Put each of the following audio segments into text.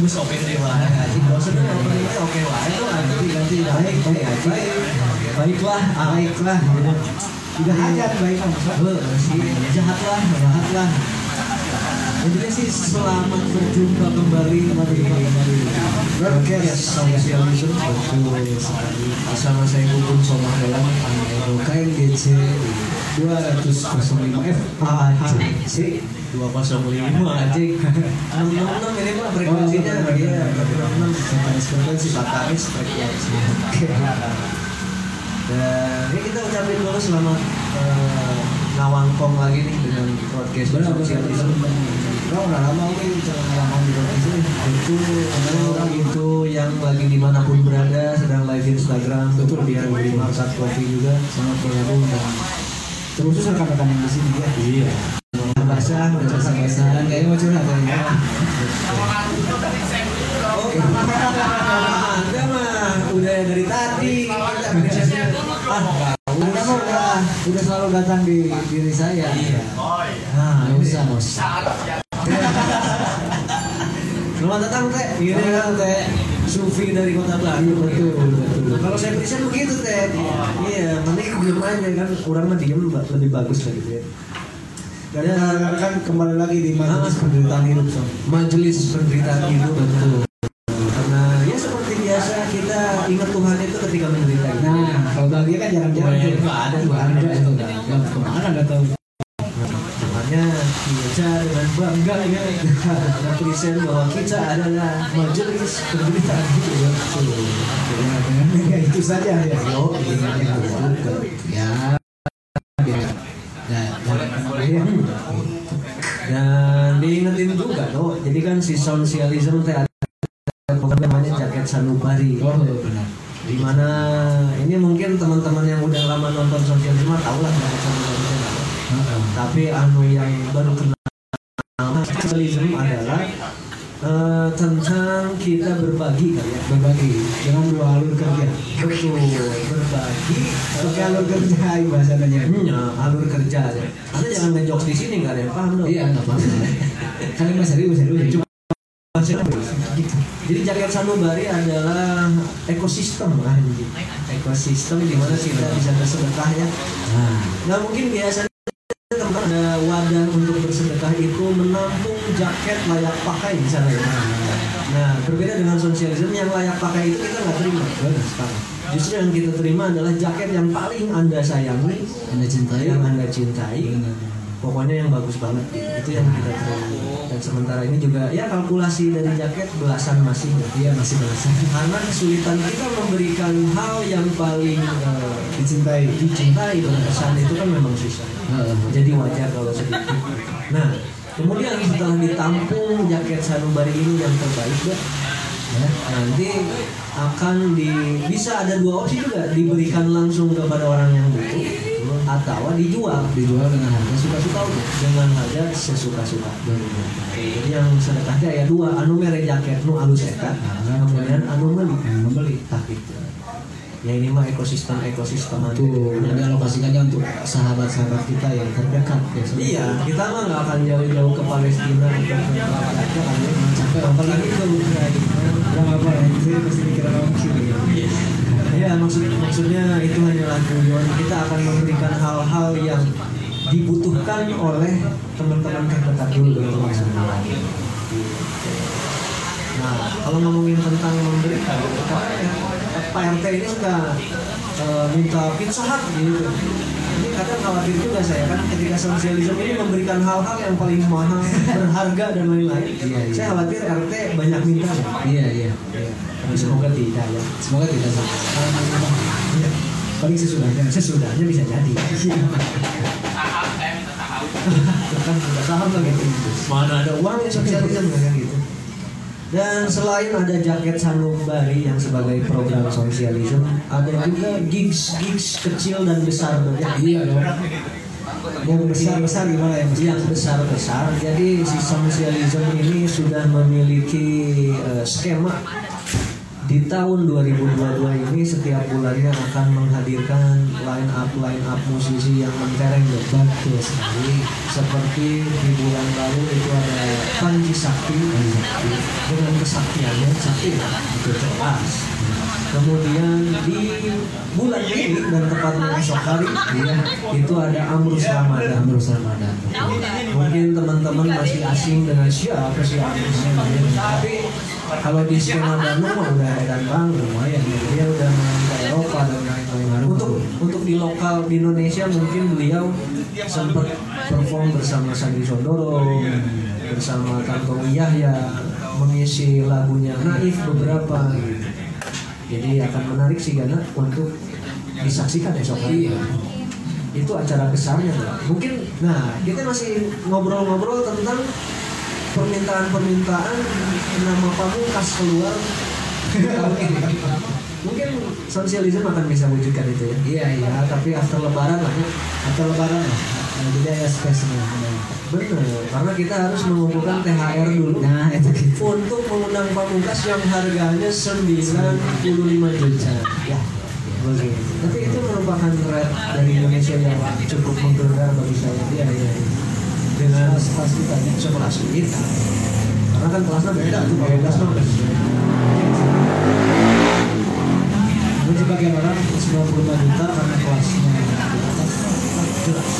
Gus OPD lah. Anjing bosan ya openingnya oke lah itu ganti ganti baik baik baik. Baiklah, ah, baiklah. Tidak hajat baik kan eh, si jahat lah, jahat lah. Intinya sih selamat berjumpa kembali kembali kembali broadcast Socialism betul sekali. Bersama saya Bubun Somah dalam KNGC 205 F AHC 205 anjing. 666 ini mah frekuensinya Oh, iya. benar. 666 Satanis frekuensi Satanis frekuensi. Dan ini kita ucapin dulu selamat eh, ngawangkong lagi nih dengan broadcast Benar benar Bro, udah lama gue jangan ngomong di podcast ini. itu orang itu. yang lagi di mana pun berada sedang live Instagram betul. biar beli Marsat Coffee juga. Sangat bergabung dan terkhusus rekan-rekan yang di sini ya. iya Basah, bahasa basahan kayaknya mau curhat ya. Mah udah dari tadi ah Anda mah udah udah selalu datang di diri saya. Iya. Nah, nggak usah, bos. Selamat datang teh. Ini kan teh Sufi dari Kota Batu. Betul, betul. Kalau saya present begitu teh. Iya, mending diem aja kan. Orang mah diem lebih bagus lah gitu ya. Dan kan kembali lagi di majelis penderitaan hidup, Sob. Majelis penderitaan hidup betul. Karena ya seperti biasa kita ingat Tuhan itu ketika menderita. gitu. Nah, kalau bahagia kan jarang-jarang Oh, iya, tuh. nggak ada tuh. Nggak ada itu. Nggak ke mana nggak tahu. Makanya kita dengan bangga ya present bahwa kita adalah majelis penderitaan hidup. Betul. Ya, dengan ya, itu saja ya. Ya, iya, betul. Ya, ya, jadi kan si sosialism teh ada program namanya jaket sanubari. Oh, benar. Di mana ini mungkin teman-teman yang udah lama nonton sosialisme tahu lah jaket sanubari. Tapi anu yang baru kenal sosialism adalah eh, tentang kita berbagi kali ya. Berbagi dengan dua alur kerja. Betul, berbagi Pakai alur kerja bahasanya. Ya, alur kerja aja. Anda jangan ngejokes di sini nggak ada yang paham dong. Iya, nggak. Kan ini masih serius, serius. Cuma Gitu. Jadi jaket sanubari adalah ekosistem lah anjing. Ekosistem di mana kita bisa bersedekah ya. nah, mungkin biasanya ada wadah untuk bersedekah itu menampung jaket layak pakai di sana ya. Nah berbeda dengan sosialisme yang layak pakai itu kita nggak terima. benar sekarang. Justru yang kita terima adalah jaket yang paling anda sayangi, Anda cintai yang anda cintai, Benar. Pokoknya yang bagus banget gitu. itu yang kita terima dan sementara ini juga ya kalkulasi dari jaket belasan masih Iya masih belasan. karena kesulitan kita memberikan hal yang paling eh, Dicintai. dicintai berkesan itu kan memang susah jadi wajar kalau sedikit nah kemudian setelah ditampung jaket sanubari ini yang terbaik ya, nanti akan di bisa ada dua opsi juga diberikan langsung kepada orang yang butuh atau dijual. Dijual dengan harga suka-suka suka dengan harga sesuka-suka. Jadi yang sedekahnya ya dua anu mere jaket nu alus eta kemudian anu meuli yang membeli. tah gitu. Ya ini mah ekosistem ekosistem Tuh, udah dialokasikannya untuk sahabat-sahabat kita yang terdekat ya. Iya kita mah nggak akan jauh-jauh ke Palestina atau ke Gaza ya Capek apalagi ke Ukraina. Nggak apa ya, saya pasti pikiran orang sini. Ya maksud maksudnya itu hanyalah tujuan kita akan memberikan hal-hal yang dibutuhkan oleh teman-teman terdekat dulu maksudnya. Nah, kalau ngomongin tentang memberikan, Pak RT ini suka eh, minta pizza hut gitu. Ini kadang khawatir juga saya kan ketika sosialisme ini memberikan hal-hal yang paling mahal, berharga dan lain-lain. Iya, iya. Saya khawatir RT banyak minta. ya. Iya, iya. Tapi semoga tidak ya. Semoga tidak Sob. Iya. Paling sesudahnya, sesudahnya bisa jadi. kan sudah saham lah gitu. Mana ada uang yang sosialisme kan gitu. Dan selain ada jaket sanubari yang sebagai program sosialisme, ada juga gigs gigs kecil dan besar ya. Iya dong. Yang besar-besar gimana ya? Yang besar-besar. Jadi si sosialisme ini sudah memiliki eh, skema di tahun 2022 ini setiap bulannya akan menghadirkan line up line up musisi yang mentereng. Betul sekali. seperti di bulan lalu itu ada Panji Sakti dengan kesaktiannya sakti itu jelas kemudian di bulan ini dan tepatnya esok hari ya, itu ada Amrus Ramadan Amrus Ramadan. mungkin teman-teman masih asing dengan siapa sih Amrus Ramadan tapi kalau di skena Bandung mah udah edan banget lumayan dia udah main ke Eropa dan lain-lain untuk untuk di lokal di Indonesia mungkin beliau sempat perform bersama Sandi Sondoro bersama Kantong Yahya mengisi lagunya Naif beberapa gitu. Jadi akan menarik sih Gana untuk disaksikan esok hari itu acara besarnya Bro. mungkin nah kita masih ngobrol-ngobrol tentang permintaan-permintaan nama pamungkas keluar mungkin sosialisme akan bisa wujudkan itu ya Iya iya. ya tapi after lebaran lah ya Atau lebaran lah. Nah, jadi ada spesial. bener karena kita harus mengumpulkan THR dulu Nah itu gitu. untuk mengundang pamungkas yang harganya 95 juta Ya. begitu tapi itu merupakan rate dari Indonesia yang cukup menggerakkan bagi saya Iya iya. iya. dengan Kelas kelas kita ya. sekelas kita karena kan kelasnya beda tuh pamungkas mah Gue kayak orang 95 juta karena kelasnya jelas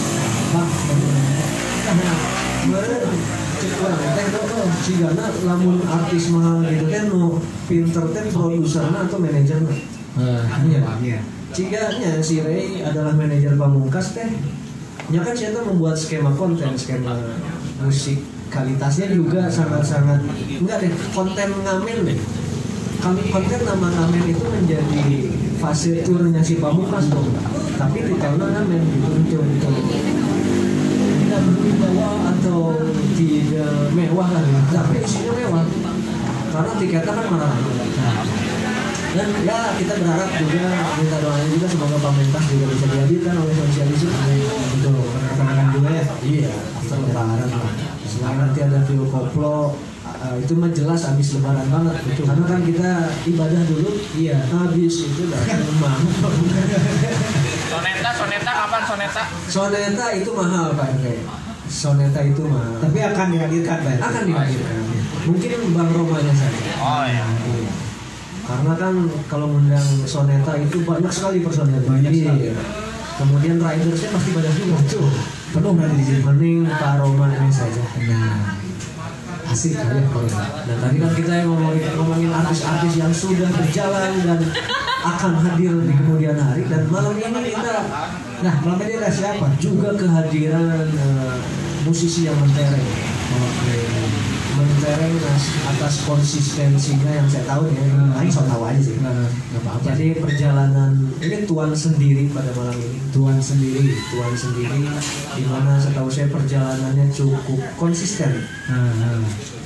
kemarin cek orang teh tuh si Gana lamun artis mahal gitu kan nu pinter teh produserna atau manajerna Iya, iya. Ciganya si Ray adalah manajer pamungkas teh. Ya kan siapa membuat skema konten, skema musik kualitasnya juga sangat-sangat enggak deh konten ngamen deh. Kami konten nama ngamen itu menjadi fase turnya si pamungkas dong. Tapi detailnya ngamen gitu untuk tidak berwibawa atau tidak mewah lah ya. Tapi isinya mewah. Karena tiketnya kan marah dan ya kita berharap juga minta doanya juga semoga pemerintah juga bisa dihadirkan oleh sosialisme Betul, perkenalkan juga ya. iya after lebaran lah selain nanti ada video koplo uh, itu mah jelas habis lebaran banget Betul. karena kan kita ibadah dulu Iya. habis itu lah mahal Soneta, soneta kapan soneta? soneta itu mahal pak RT soneta itu mahal Tapi akan dihadirkan, Pak. akan dihadirkan mungkin bang romanya saja Oh ya. Iya. Karena kan kalau mengundang soneta itu banyak sekali personel. Banyak sekali. Iya. Kemudian ridersnya pasti banyak juga. Tuh. Penuh nanti di sini. Mending Pak Roma ini saja. Nah, asik kali ya kalau ini. Dan tadi kan kita yang ngomongin, ngomongin artis-artis yang sudah berjalan dan akan hadir di kemudian hari. Dan malam ini kita Nah, malam ini ada siapa? juga kehadiran eh, musisi yang mentereng. Oke. Mentereng as- atas konsistensinya yang saya tahu ya. Ini so tahu aja sih. Nah, nggak apa-apa. Jadi perjalanan ini tuan sendiri pada malam ini. Tuan sendiri. Tuan sendiri di mana setahu saya perjalanannya cukup konsisten Nah, nah.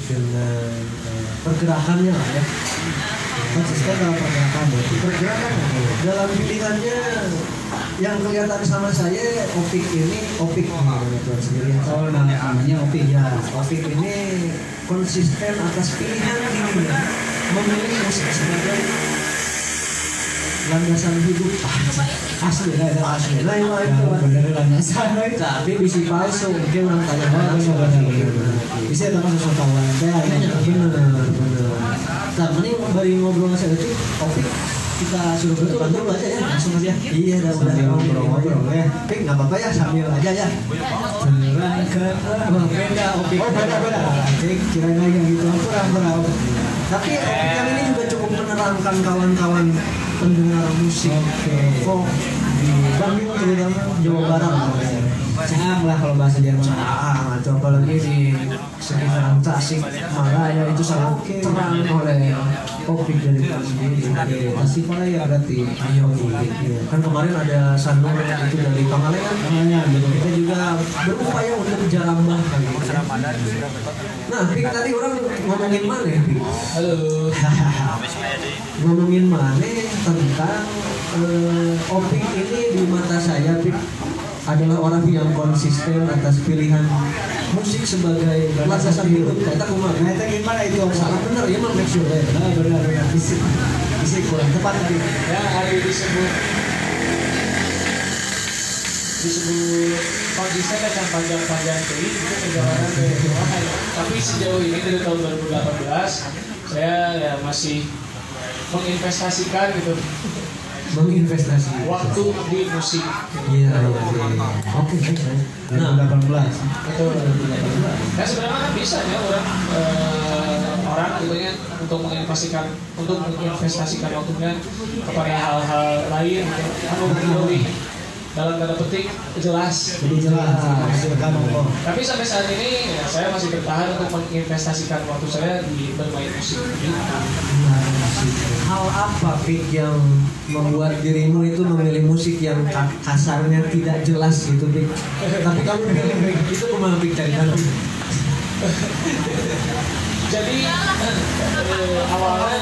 dengan eh, pergerakannya lah ya. Konsisten dalam pergerakan berarti. Pergerakan dalam pilihannya yang kelihatan sama saya Opik ini Opik tuan sendiri. Oh, nama- namanya Opi. Ya, Opik ini konsisten atas pilihan dirinya memilih musik sebagai landasan hidup Asli lah, ada asli. Lain lain Ya, tuan. bener lah nyasar. tapi bisi palsu mungkin orang tanya Oh, langsung bener, bener, bener. Bisa teman sesuatu teh. bener bener nah mending bari ngobrol saya itu topik kita suruh ke depan dulu aja ya langsung aja iya dah udah Sambil ngobrol-ngobrol ya. Pik nggak apa-apa ya sambil aja ya Terang ke oh, beda opik Oh, beda beda. Cek kirain lagi yang gitu. Kurang kurang. tapi opik yang ini juga cukup menerangkan kawan-kawan pendengar musik folk Bandung terutama Jawa Barat Cang lah kalau bahasa Jerman. Ah, atau apalagi di sekitaran Tasik Malaya itu sangat terang oleh topik dari Pak sendiri. Oke, Tasikmalaya ya berarti. Ayo, kan kemarin ada Sanur itu dari Pangalengan. Kita juga berupaya untuk jarambah kali. Nah, Pik tadi orang ngomongin mana ya? Halo. Ngomongin mana tentang eh, Opik ini di mata saya Pik adalah orang yang konsisten atas pilihan musik sebagai landasan hidup. Kita kumaha? Nah, itu gimana itu? Salah benar ya, Mang Make sure ya. Nah, benar benar. Isi, isi kurang tepat tadi. Ya hari disebut disebut konsisten dan panjang-panjang ini itu perjalanan dari bawah tapi sejauh ini dari tahun 2018 saya ya masih menginvestasikan gitu menginvestasi waktu di musik iya iya iya oke baik baik. nah 2018 Betul. Ya sebenarnya kan bisa ya orang eh, orang gitu ya untuk menginvestasikan untuk menginvestasikan waktunya kepada hal-hal lain gitu. Anu lebih dalam tanda petik jelas. jadi jelas. Monggo Tapi sampai saat ini ya, saya masih bertahan untuk menginvestasikan waktu saya di bermain musik. Hal apa Pik yang membuat dirimu itu memilih musik yang ka- kasarnya tidak jelas gitu Pik tapi kamu pilih itu ke mana Pik cari tahu Jadi eh, awalnya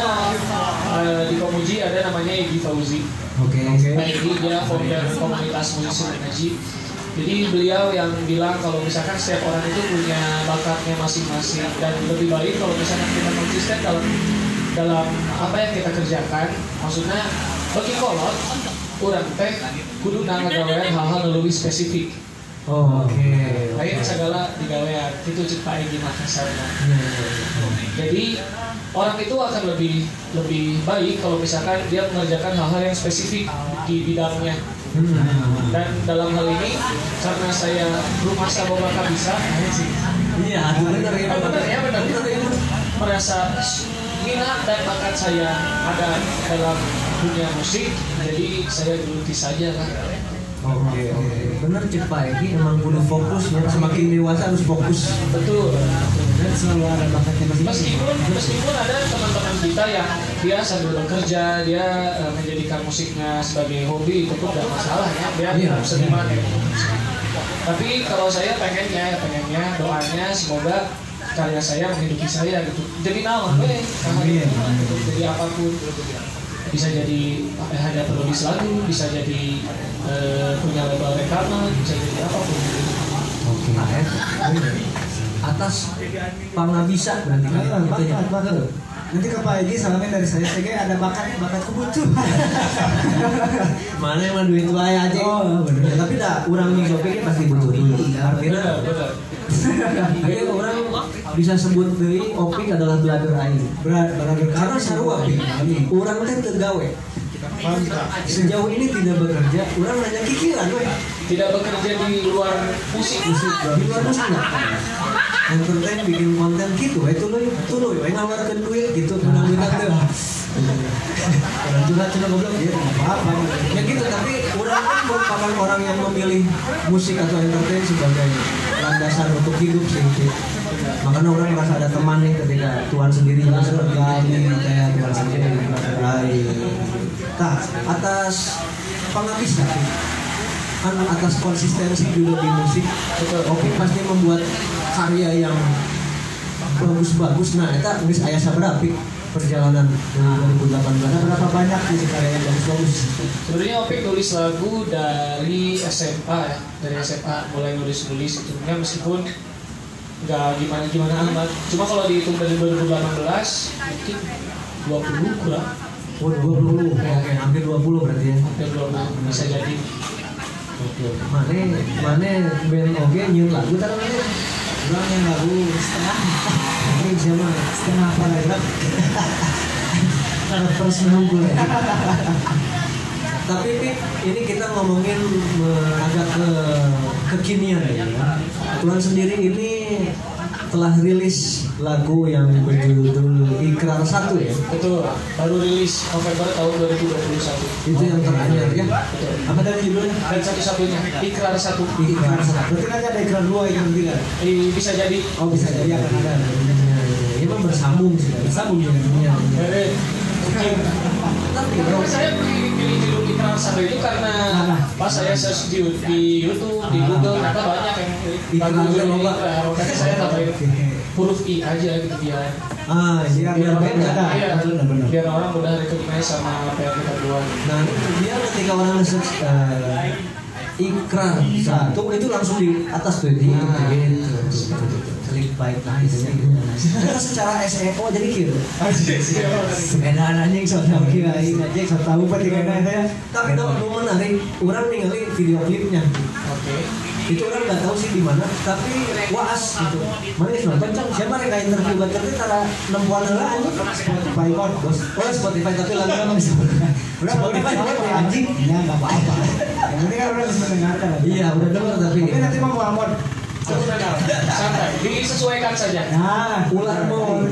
eh, di Komuji ada namanya Egi Fauzi. oke Nah, ini dia founder komunitas musisi Ngaji. Jadi beliau yang bilang kalau misalkan setiap orang itu punya bakatnya masing-masing dan lebih baik kalau misalkan kita konsisten dalam dalam apa yang kita kerjakan. Maksudnya bagi kolot, orang teh kudu ngagawean hal-hal yang lebih spesifik. Oh, oke Lain segala digawean itu cipta Egi Makassarnya. Iya, iya, iya. Jadi orang itu akan lebih lebih baik kalau misalkan dia mengerjakan hal-hal yang spesifik di bidangnya. Hmm. Dan dalam hal ini karena saya rumah sama bapak bisa, iya bener ya Oh, bener ya, bener ya merasa minat dan bakat saya ada dalam dunia musik, jadi saya geluti saja kan. Oke, oke. Bener cek Pak Egi emang kudu fokus ya. Semakin dewasa harus fokus. Betul. dan selalu ada bakatnya masing-masing Meskipun meskipun ada teman-teman kita yang dia sambil bekerja dia eh, menjadikan musiknya sebagai hobi itu pun tidak masalah ya dia Iya, seniman ya. Tapi kalau saya pengennya pengennya doanya semoga karya saya menghidupi saya gitu. Jadi nama eh Amin. gitu. jadi apa pun bisa jadi hanya penulis lagu, bisa jadi eh, punya label rekaman, bisa jadi apa pun. Oke. Nah, ya. Atas pangabisa berarti kan Ah, gitu ya. bakat, bakat. Nanti ke Pak Egi salamin dari saya, saya ada bakat bakat kebutuh. Mana emang duit wae aja. Oh, bener. Ya, tapi dah orang nih Shopee kan pasti butuh duit. Artinya benar. Akhirnya orang bisa sebut dari Opik adalah belajar aing. Berat Karena sarua. Orang teh tegawe. Sejauh ini tidak bekerja, orang nanya kikiran weh. Tidak bekerja di luar musik. musik di luar musik nggak entertain bikin konten gitu itu loh itu loh yang ngawarkan duit gitu menang duit tuh. Orang curhat cuma goblok ya. Apa apa ya gitu tapi orang kan merupakan orang yang memilih musik atau entertain sebagai landasan untuk hidup sih makanya orang merasa ada teman nih ketika Tuhan sendiri surga ini kayak Tuhan sendiri baik nah atas pengabisa kan atas konsistensi juga di musik Oke pasti membuat karya yang bagus-bagus nah itu geus aya sabaraha Pi, perjalanan dari 2018 Berapa banyak sih karya yang bagus-bagus? Sebenarnya Opik nulis lagu dari SMA ya, dari SMA mulai nulis-nulis itu. Ya, meskipun nggak gimana-gimana amat. Cuma kalau dihitung dari 2018 mungkin 20 kurang, Oh 20 oke hampir 20 berarti ya hampir 20 bisa jadi. Oke Mane Mane band oge nyeun lagu tara mana Orang yang lagu setengah, Ini siapa setengah apa lagi? karakter senunggu ya. Tapi Pip, ini kita ngomongin agak ke kekinian ya. Tuhan sendiri ini telah rilis lagu yang berjudul Ikrar Satu ya. Betul, baru rilis November tahun 2021. Itu yang teranyar ya. Betul. Apa tadi judulnya? Dan satu-satunya Ikrar satu. Ikrar Satu. Berarti nanti ada iklan dua yang nanti kan? Eh, bisa jadi. Oh bisa jadi akan ada. Ini mah bersambung sih. Bersambung ya. Mungkin Tapi saya pilih ikrar satu itu karena pas saya search di, di YouTube, di Google, ternyata banyak yang judul loba. ikrar. Makanya saya tambahin huruf I aja gitu biar ah, iya, biar Biar beda. beda. iya, benar-benar. biar orang mudah recognize sama apa yang kita buat. Nah, dia ketika orang nge-search eh, ikrar. Satu itu langsung di atas tuh di Nah. gitu klik baik nice kita secara SEO jadi gitu Edan anjing sok tahu kira aja sok tahu pati kana teh. tapi dong mau menarik orang ningali video klipnya. Oke. Itu orang nggak tahu sih di mana tapi waas gitu mana yang nonton cang siapa yang nggak interview buat kerja tara enam bulan lah anjing Spotify kon bos. oh Spotify tapi lagu kan bisa Udah Spotify apa ya anjing? Ya enggak apa-apa. Yang penting kan udah bisa mendengarkan. iya udah dengar tapi Mungkin nanti mau Muhammad. Santai, disesuaikan saja. Nah, ular mau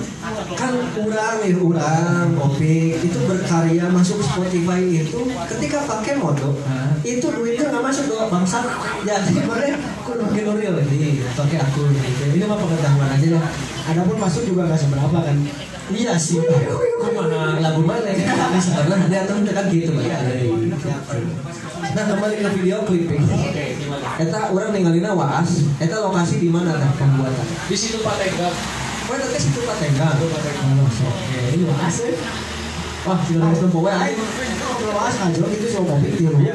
kan urang nih urang opik itu berkarya masuk Spotify itu ketika pakai modo itu duitnya nggak masuk doang bangsat. Jadi boleh kudu real real ini pakai akun gitu. Ini mah pengetahuan aja lah adapun masuk juga nggak seberapa kan. iya sih. Mana lagu mana ya? Karena nanti atau kan gitu Pak. Nah kembali ke video klip ini. Oke, gimana? Eta orang ninggalina waas, eta lokasi di mana tah pembuatan? Di situ Pak Tegap. Oh, eta teh situ Patenggang. Oke, ini waas ya. Wah, sudah harus tempo wae. mas ngajo itu sih kopi di rumah.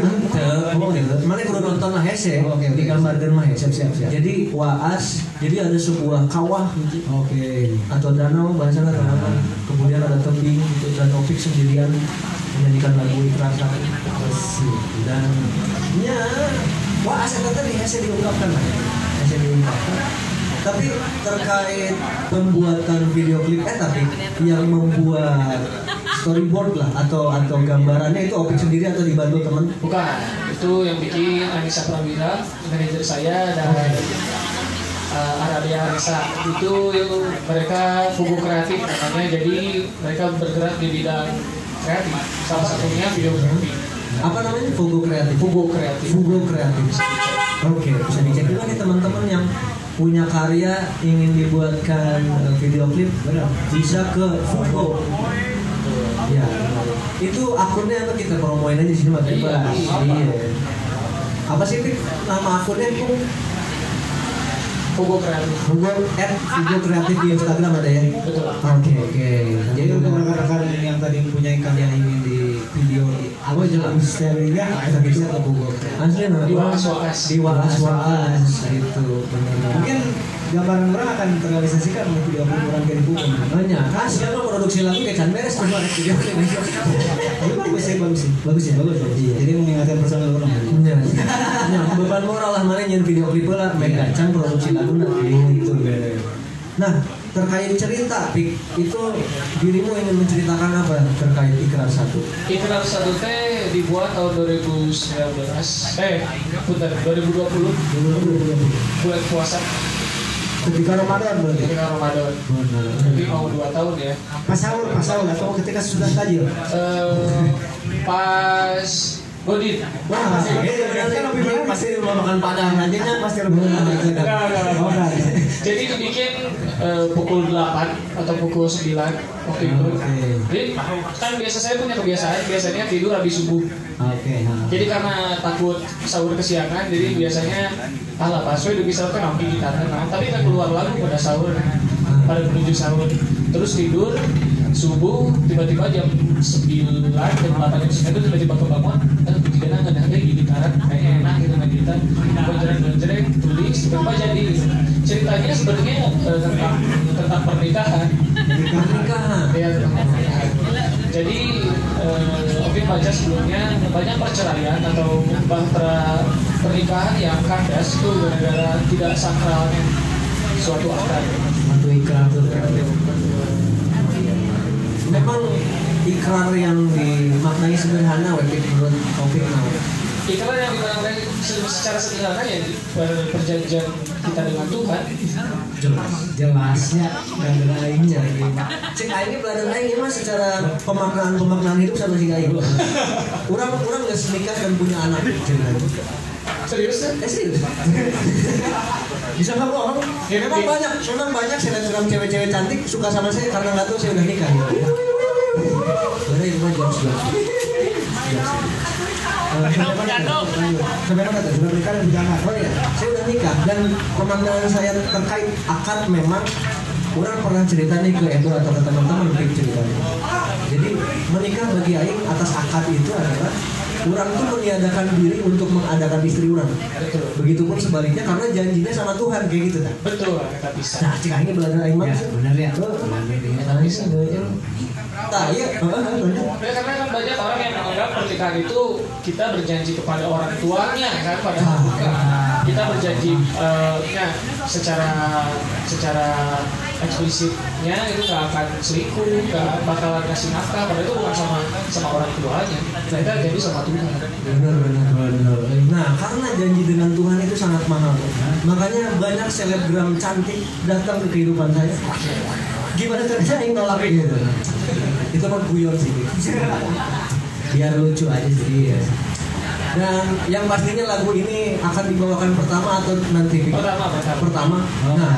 Mana kudu nonton lah hese, oke, oke. digambarkeun mah hese. Siap, siap. Jadi waas, jadi ada sebuah kawah gitu Oke. atau danau bahasa apa kemudian ada tebing gitu dan Opik sendirian menyanyikan lagu ikrar satu dan ya wah aset tadi hasil diungkapkan lah hasil diungkapkan tapi terkait pembuatan video klip eh tapi yang membuat storyboard lah atau atau gambarannya itu Opik sendiri atau dibantu teman? Bukan, itu yang bikin Anissa Prawira, manajer saya dan uh, Aradia Anissa. Itu yang mereka fugu kreatif namanya jadi mereka bergerak di bidang kreatif. Salah satunya videografi apa namanya? Fugo kreatif. Fugu kreatif. Fugo kreatif. Oke, bisa dicek juga nih teman-teman yang punya karya ingin dibuatkan eh, video klip bisa ke Fugo. Ya, itu akunnya apa kita promoin aja di sini Mas Iya, iya. Apa sih Pik? nama akunnya Fugo? fugu kreatif Fugo at Fugo kreatif di Instagram ada ya. betul Oke oke. Jadi untuk rekan-rekan yang tadi mempunyai karya video Oh, jelas. misterinya bisa ke Google. asli nah, Di waas-waas. di waas waas itu benar. Mungkin gambaran orang akan terrealisasikan oleh video orang dari Google. banyak. Kasihan lo produksi lagu kayak can beres semua video klip. Tapi bagus sih, bagus sih. Bagus ya, bagus. Iya. Jadi mengingatkan personal orang. Ya, ya, beban moral lah mana nyen video klip lah, mega can produksi lagu nanti itu. Nah, terkait cerita, itu dirimu ingin menceritakan apa terkait ikrar satu? Ikrar satu teh dibuat tahun 2019 eh punten 2020 bulan puasa. Ketika Ramadan berarti. ketika Ramadan. Jadi mau dua tahun ya. Pas sahur, pas sahur atau ketika sudah tajil. Eh, pas Rumah makan padang aja kan pasti lebih kan. Jadi dibikin eh, pukul 8 atau pukul 9 waktu itu. Oke. Jadi kan biasa saya punya kebiasaan biasanya tidur habis subuh. Oke. Jadi karena takut sahur kesiangan, jadi biasanya alah pas we bisa kan ngopi gitar nah, tapi kan keluar lagu pada sahur pada menuju sahur. Terus tidur subuh tiba-tiba jam 9 jam 8 jam 9 itu tiba-tiba kebangun aduh pikiran nggak ada di gitaran kayaknya enak gitu main gitar gonjreng gonjreng tulis tiba-tiba jadi gitu. ceritanya sebenarnya eh, tentang tentang pernikahan Pernikahan. ya tentang pernikahan jadi eh, Opi baca sebelumnya banyak perceraian atau bahtera pernikahan yang kandas itu gara-gara tidak sakralnya suatu akad ikrar tuh. Memang ikrar yang dimaknai sederhana, Wepik menurut Topik nah. Ikrar yang dimaknai secara sederhana ya per- perjanjian kita dengan Tuhan. Jelas. Jelasnya. Dan lainnya. cek aing ini belajar aing ini mah secara pemaknaan pemaknaan hidup sama si aing orang orang nggak menikah dan punya anak serius ya? eh serius? Bisa nggak bohong Ya, memang tapi- banyak memang banyak selebgram cewek-cewek cantik suka sama saya karena nggak tahu saya udah nikah Bener itu mah jam sebelas. Mana tuh? Sudah berikan dan jangan. Oh iya, saya udah nikah dan pemandangan saya terkait akad memang orang pernah cerita nih ke Edo atau ke teman-teman mungkin ceritanya. Jadi menikah bagi Aing atas akad itu adalah orang tuh meniadakan diri untuk mengadakan istri orang betul begitupun sebaliknya karena janjinya sama Tuhan kayak gitu kan betul kita bisa nah cik ini belajar aing mah Ya, benar ya. Oh, Benar ya. nah, bisa ya. Nah, iya. Ya, karena kan banyak orang yang menganggap pernikahan itu kita berjanji kepada orang tuanya kan padahal bukan. Kita berjanji eh, ya, secara secara eksplisitnya itu nggak akan selingkuh, nggak bakalan kasih nafkah, padahal itu bukan sama sama orang tuanya. Kita janji sama Tuhan. Benar, benar, benar. Nah, karena janji dengan Tuhan itu sangat mahal. Makanya banyak selebgram cantik datang ke kehidupan saya. Gimana caranya yang nolak gitu? Itu mah guyon sih. Biar lucu aja jadi ya. Dan yang pastinya lagu ini akan dibawakan pertama atau nanti Pertama, pertama. pertama. Nah,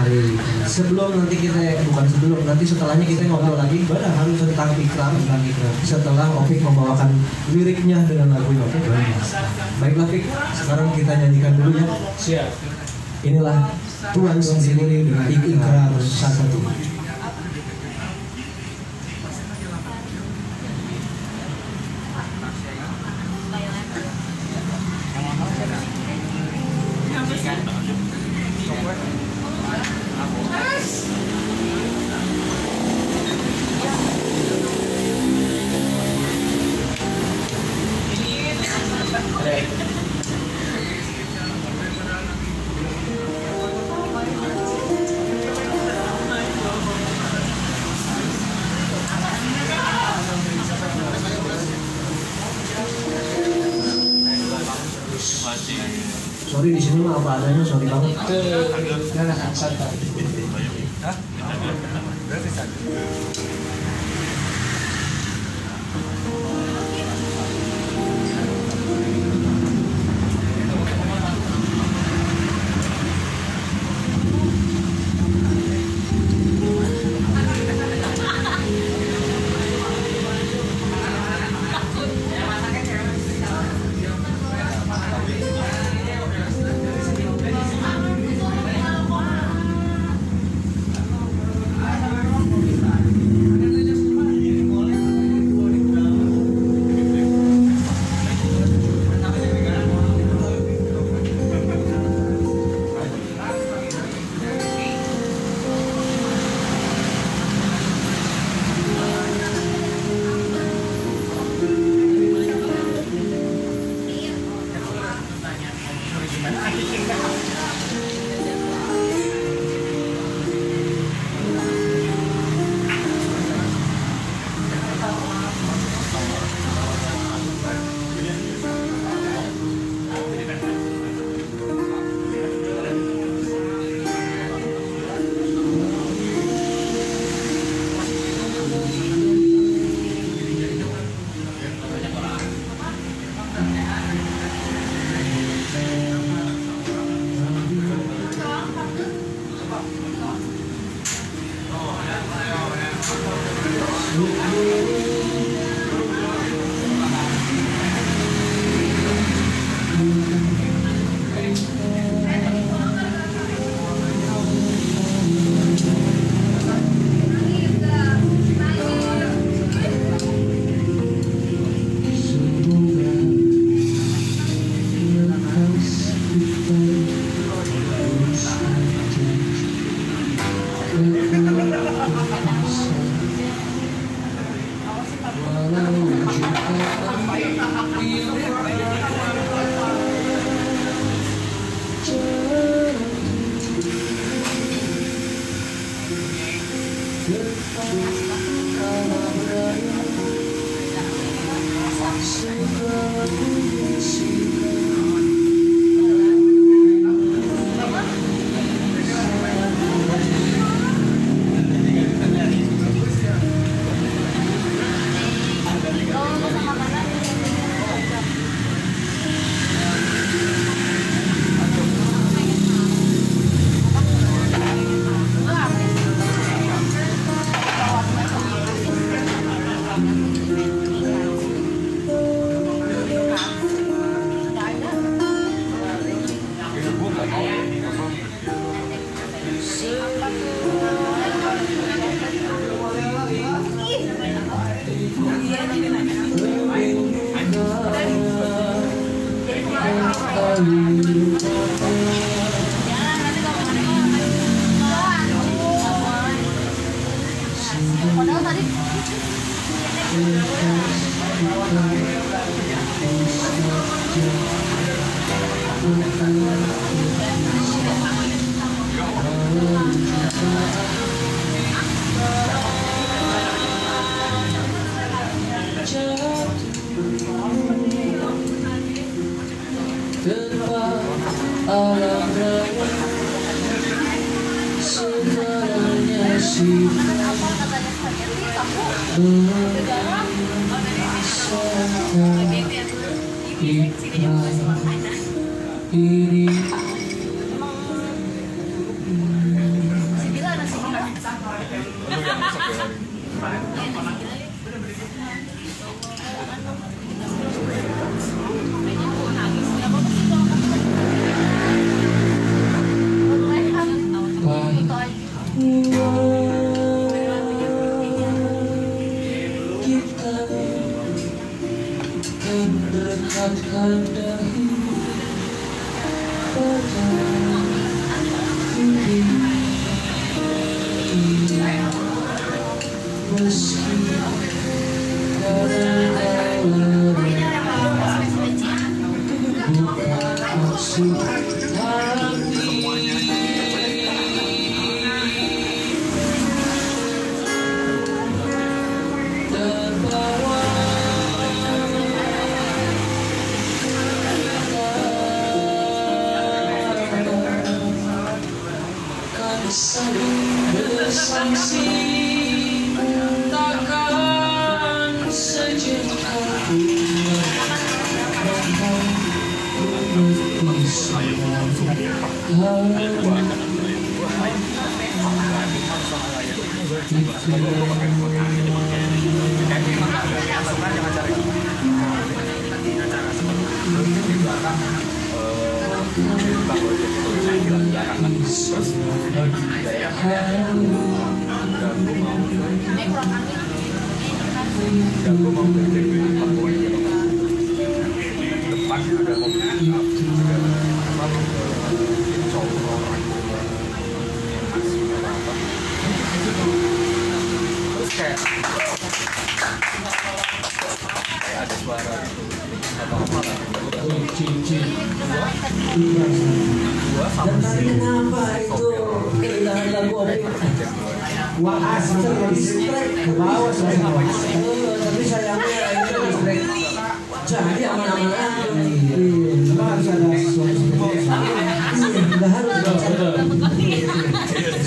sebelum nanti kita bukan sebelum nanti setelahnya kita ngobrol lagi harus tentang ikram tentang ikram. Setelah Opik membawakan liriknya dengan lagunya. Oke, baiklah Pik. Sekarang kita nyanyikan dulu ya. Siap. Inilah Tuhan sendiri dengan ikram satu. Sorry di sini mah apa adanya, sorry banget. Nah, santai.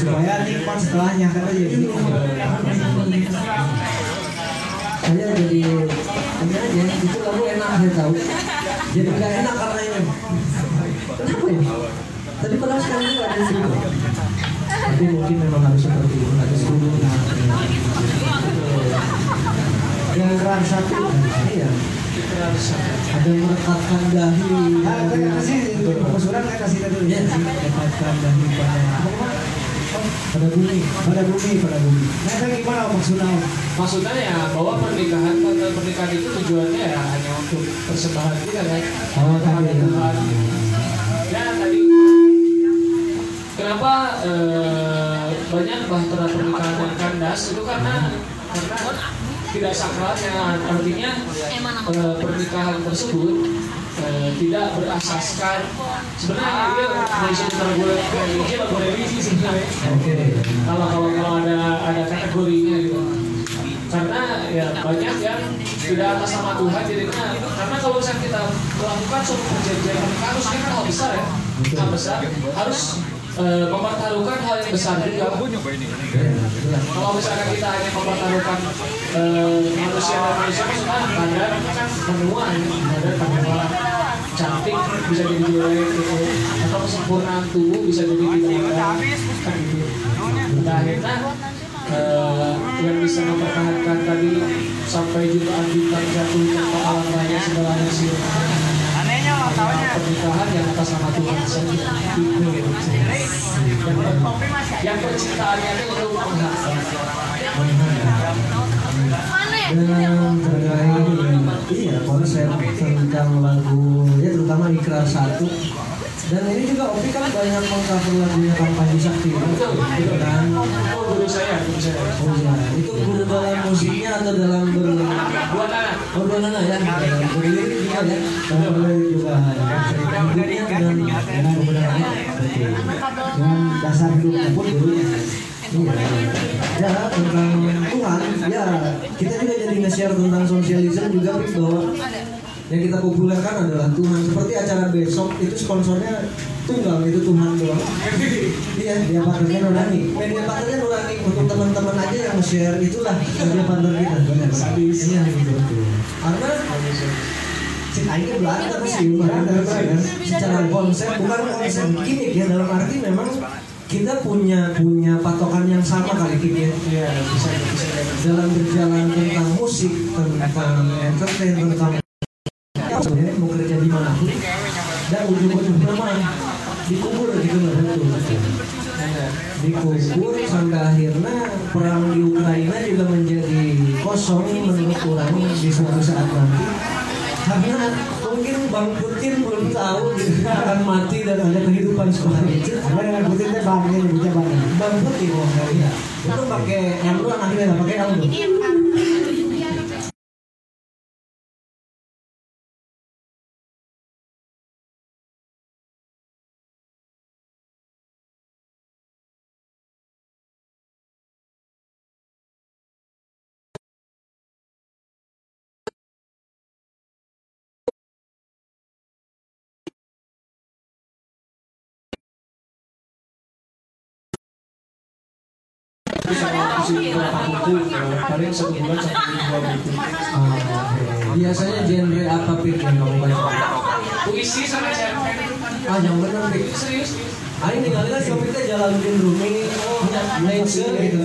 Supaya nikmat setelahnya aja gitu. saya jadi ini aja itu lagu enak saya tahu. Jadi nggak enak karena ini. Kenapa ya? Tapi kalau sekarang juga ada situ tapi mungkin memang harus seperti itu ada sebelumnya yang keran satu. Iya. Ada yang merekatkan dahi. Nah, kita kasih itu. Kan kasih tadi. ya merekatkan dahi pada pada bumi Pada bumi, pada bumi. Nah, itu gimana maksudnya? maksudnya ya bahwa pernikahan pada pernikahan itu tujuannya ya hanya untuk persembahan kita kan Oh, tadi ya. Tuhan ya tadi kenapa eh, banyak bahtera pernikahan yang kandas itu karena karena tidak sakralnya artinya eh, pernikahan tersebut eh, tidak berasaskan. Sebenarnya dia sudut religi religi atau religi sebenarnya. Oke. Kalau kalau kalau ada ada kategorinya gitu karena ya banyak yang tidak atas nama Tuhan jadinya karena kalau misalnya kita melakukan suatu perjanjian harusnya kan hal besar ya. Hal besar. Harus eh, mempertaruhkan hal yang besar juga. kalau misalnya kita hanya mempertaruhkan eh, manusia dan manusia maksudnya kan benua ya badan benua cantik bisa jadi jelek gitu. Atau kesempurnaan tubuh bisa jadi tidak ada. kan gitu. Nah akhirnya eh, yang bisa mempertahankan tadi sampai jutaan bintang jatuh ke alam raya segalanya sih. Pernikahan yang atas nama Tuhan itu yang percintaannya itu untuk ya dan terkait iya konsep tentang lagu ya terutama ikrar satu dan ini juga Opi kan banyak mengcover lagunya Kang Panji Sakti Betul, gitu kan Oh, guru saya, guru saya. oh iya itu guru dalam musiknya atau dalam ber Nana ya, juga dengan dengan dasar. Ya tentang Tuhan, ya kita juga jadi nge-share tentang sosialisme juga yang kita populerkan adalah Tuhan. Seperti acara besok itu sponsornya tunggal itu Tuhan doang. Iya, dia partnernya Nurani. Media Nurani untuk teman-teman aja yang nge-share itulah media kita. Karena Cik Aing belanda sih, belanda kan. Secara konsep bukan konsep gimmick ya dalam arti memang kita punya punya patokan yang sama kali Kik, ya. Iya, bisa, bisa. dalam berjalan tentang musik, tentang entertain, tentang ya, mau kerja di mana pun dan ujung-ujungnya mah dikubur gitu loh betul. dikubur sampai akhirnya perang di Ukraina juga menjadi kosong menurut orang di suatu saat nanti. Karena mungkin Bang Putin belum tahu gitu, akan mati dan ada kehidupan setelah itu. Apa dengan Putin teh bang ini bang Bang Putin oh ya itu pakai yang lu akhirnya pakai yang lu Terus sama musik berapa buku, paling satu dua buku. biasanya genre apa pik yang kamu baca Puisi sama cerpen. ah yang benar pik Serius? Aing ninggalin kan siapa kita Jalaluddin Rumi Nietzsche gitu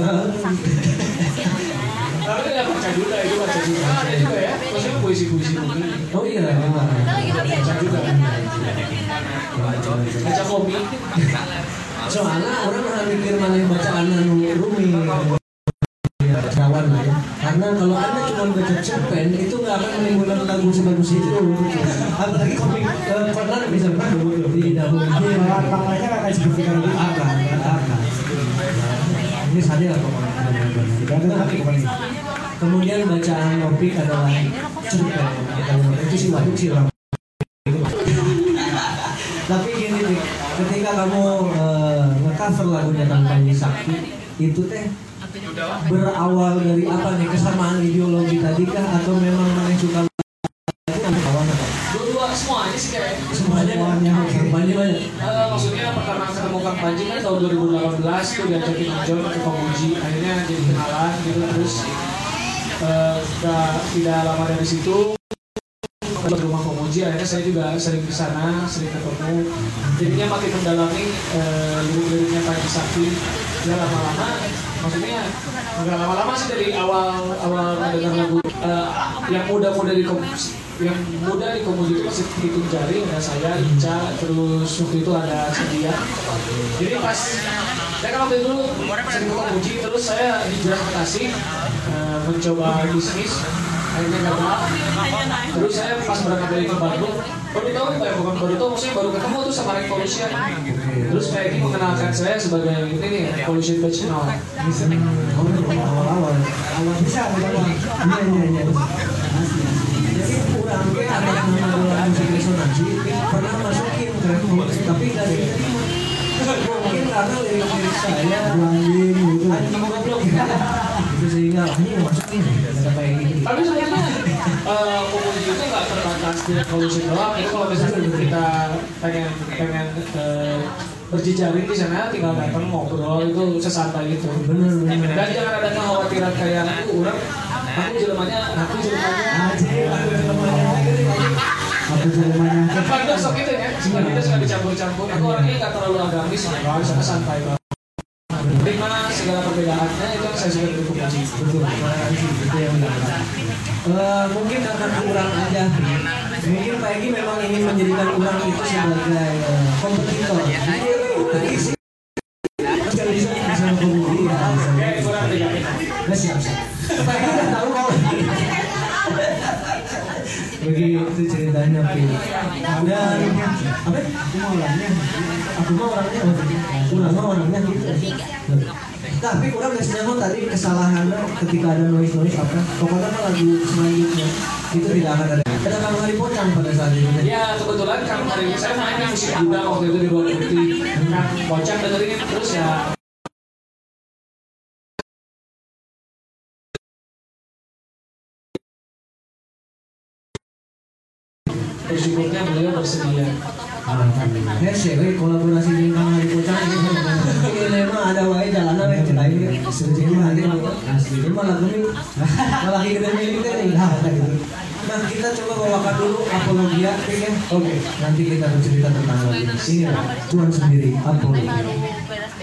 Tapi nggak baca juga, itu baca juga. Ada juga ya, maksudnya puisi-puisi mungkin. oh iya memang Baca juga. Baca komik. soalnya orang pernah mikir mana yang bacaan anu Rumi Ya, kawan lah ya. Karena kalau anda cuma baca cerpen itu nggak akan menimbulkan lagu sebagus itu. Apalagi komik eh, Conan bisa kan tidak mungkin. Maknanya nggak kayak seperti kalau gitu akan akan. Ini saja lah pokoknya. Tidak ada tapi bukan ini. Kemudian bacaan topik adalah cerpen. Itu sih wajib sih orang. Tapi gini nih, ketika kamu eh, nge-cover lagunya tanpa Sakti, itu teh berawal dari apa nih? Kesamaan ideologi tadi kah? Atau memang mana suka? Dua-dua semuanya sih kayak. Semuanya Semuanya, banyak banyak. Eh, maksudnya pertama ketemu Kang Panji kan tahun 2018 tuh diajakin John ke Pemuji akhirnya jadi kenalan gitu terus eh, tidak lama dari situ ke rumah Pemuji akhirnya saya juga sering ke sana sering ketemu. Jadinya makin mendalami eh, lirik-liriknya Panji Sakti. Ya lama-lama maksudnya nggak lama-lama sih dari awal awal mendengar lagu eh, yang muda-muda di kom- yang muda di Pemuji itu masih hitung jari ada saya Ica terus waktu itu ada Sedia jadi pas saya kan waktu itu sering Pemuji terus saya ke Tasik eh, mencoba bisnis akhirnya gagal terus saya pas berangkat dari ke Bandung baru tahu pak bukan baru tahu maksudnya baru ketemu tuh sama Revolution terus kayak ini mengenalkan saya sebagai ini nih Revolution Now Oh, awal-awal. Awal bisa bang Iya iya iya. Jadi kurang ke ada nama musik resonansi pernah masukin ke tapi dari mungkin karena lirik-lirik saya gitu anjing goblok itu sehingga "Ah, ini masukin. Tapi sebenarnya eh komunitas itu nggak terbatas di Revolution doang. Itu kalau misalnya kita pengen pengen eh, berjejaring di sana tinggal datang ngobrol itu sesantai itu. Bener bener. dan jangan ada kekhawatiran kayak aku orang aku jelmanya aku jelmanya. Anjing, aku namanya Aku jelmanya depan besok itu ya sebenarnya kita suka dicampur-campur aku orangnya nggak terlalu agamis nggak sana santai banget. Terima segala perbedaannya itu saya Pemuji betul mungkin akan kurang aja. Mungkin Pak Egi memang ingin menjadikan orang itu sebagai eh, kompetitor. Kurang begitu ceritanya Pi dan apa? Aku mau orangnya. aku mah orangnya. Kurang mah orangnya tapi kurang guys nyaman tadi kesalahannya ketika ada noise noise apa. Pokoknya mah lagu selanjutnya itu. Tidak akan ada. Ada kang hari pocang pada saat itu. Ya kebetulan Kang hari ini saya mainnya musik muda waktu itu di luar putih. Kang Bocang dengerin terus ya. Bersyukurnya beliau bersedia. Eh, sih, we, kolaborasi dengan Kang Hari Pocang ini ini mah ada wae jalan we Jadi mah nanti asli ini malah kita milik kita nih kata gitu. Nah kita coba bawakan dulu apologia, ya. Oke, nanti kita bercerita tentang lagu ini. Ini lah, Tuhan sendiri apologia. beres-beres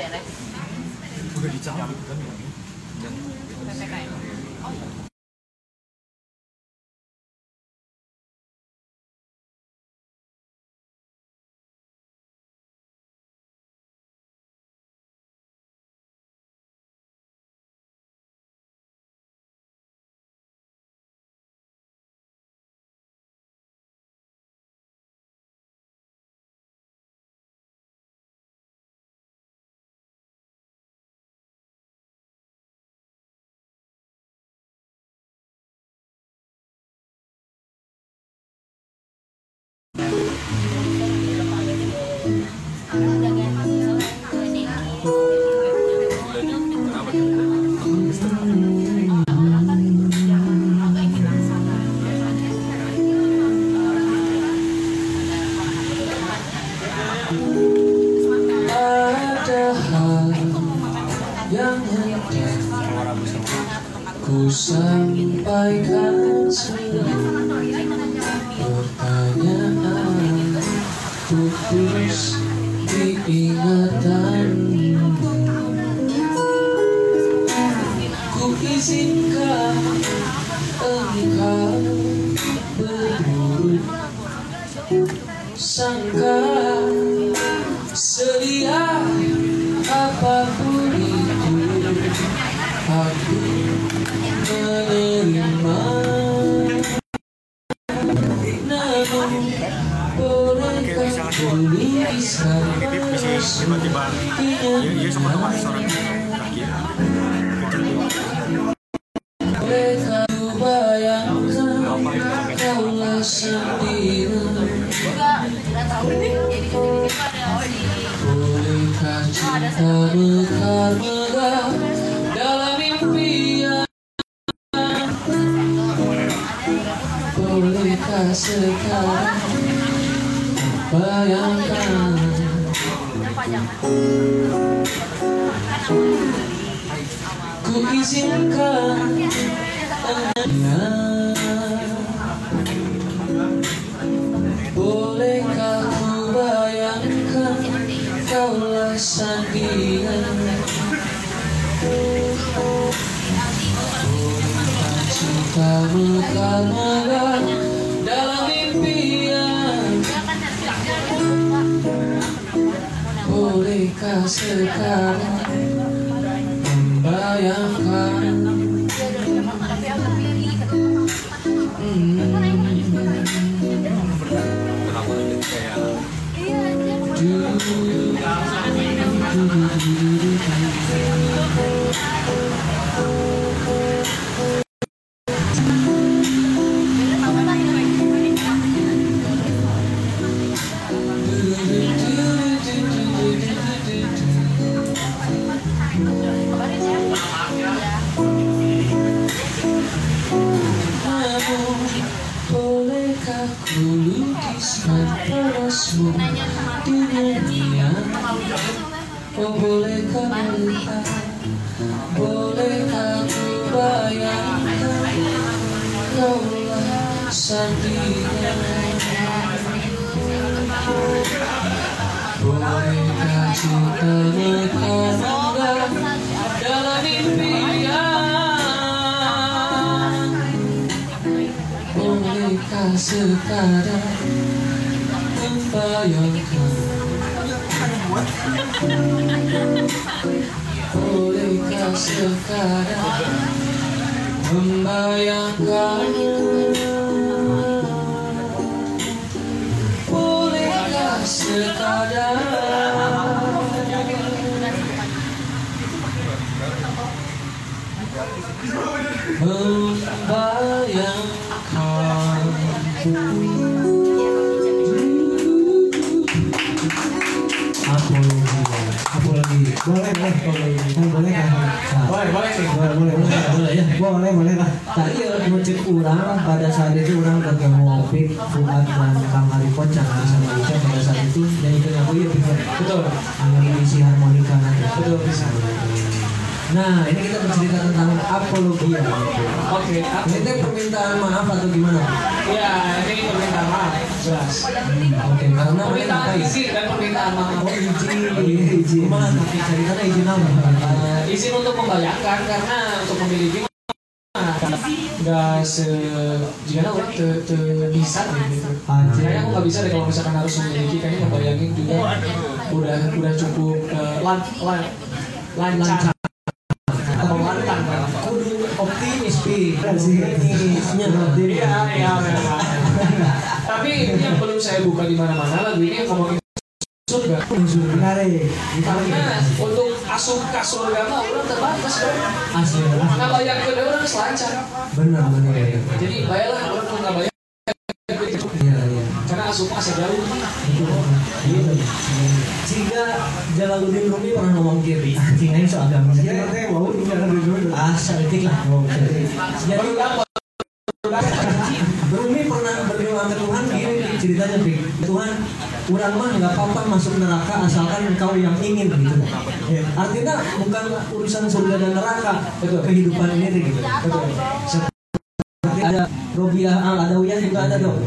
Do you. Izin untuk membayangkan karena untuk memiliki nggak se jika orang te, te bisa gitu. Kayaknya aku nggak bisa deh kalau misalkan harus memiliki kayaknya ngebayangin juga udah udah cukup eh, lan, lan, lancar atau lantang kan. Kudu optimis pi, optimisnya optimis. Iya, iya, iya. Tapi ini yang belum saya buka di mana-mana lagu ini yang ngomongin surga. Menarik. Karena untuk asup ke surga mah orang terbatas kan. Asli, Nah bayang ke orang selancar. benar benar. Jadi bayarlah orang tuh nggak bayar. Iya iya. Karena asup asa jauh. Jika Jalaluddin Rumi pernah ngomong kiri, anjing aing so agama. Ya, teh mau tinggal dari dulu. Ah, seetik lah. Jadi Rumi pernah berdoa ke Tuhan ceritanya Pik. Tuhan, kurang mah nggak apa-apa masuk neraka asalkan engkau yang ingin gitu. Artinya bukan urusan surga dan neraka, kehidupan ini gitu. Ada Robiah al Adawiyah juga ada dong.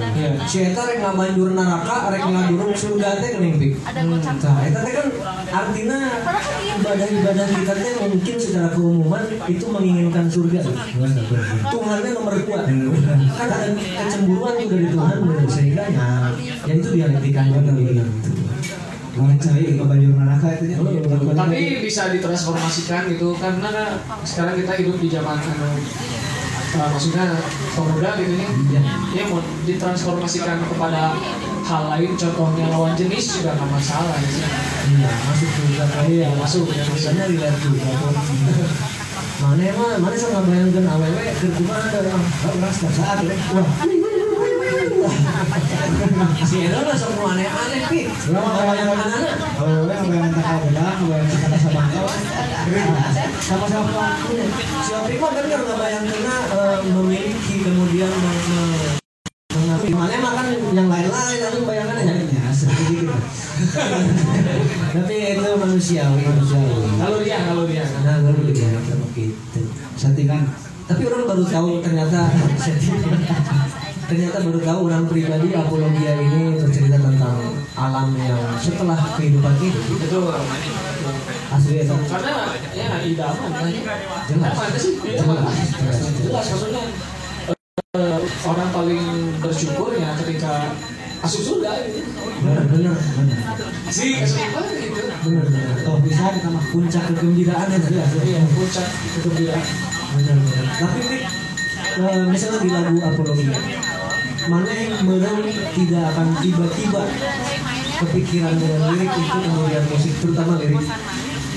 Si Eta rek ngabanjur neraka, rek ngadurung surga teh geuning Pik. Ada gocap. Nah, eta teh kan artinya ibadah-ibadah kita teh mungkin secara keumuman itu menginginkan surga. Tuhannya nomor dua. Kan ada kecemburuan juga di Tuhan sehingga ya, ya itu dialektikanya gitu. Orang cari ke baju neraka itu ya. Tapi bisa ditransformasikan gitu karena sekarang kita hidup di zaman uh, maksudnya pemuda gitu ya. Ya mau ditransformasikan kepada hal lain contohnya lawan jenis juga nggak masalah gitu. Iya, masuk surga kan. Iya, masuk ya. Biasanya relate juga. Mana mah, mana saya ngabayangkeun awewe keur kumaha orang. Rasta saat ya. Wah. Si lah aneh-aneh pi. Oh, yang sama sama-sama. Si Opik mah bener ngebayangkeun uh, memiliki kemudian meng- me- mengerti. Mana mah kan yang lain-lain langsung bayangannya seperti. Tapi itu manusiawi, manusiawi. Kalau dia, kalau dia. Nah, baru ya gitu. Settingan. Tapi orang baru tahu ternyata ternyata baru tahu orang pribadi apologia ini bercerita tentang alam yang setelah kehidupan ini. Itu Asli itu. karena ya idaman kan. Jelas. Sih? Iya, Jelas. jelas. Jelas maksudnya eh, orang paling bersyukur ya ketika masuk surga gitu. Benar, benar, benar. Sih, gitu. Benar, benar. Oh, bisa ditambah. Puncak kegembiraan ya jelas. Iya, puncak kegembiraan. Benar, benar. Tapi Pik, eh, misalnya di lagu apologia, mana yang merem tidak akan tiba-tiba kepikiran dengan lirik itu kemudian musik terutama lirik.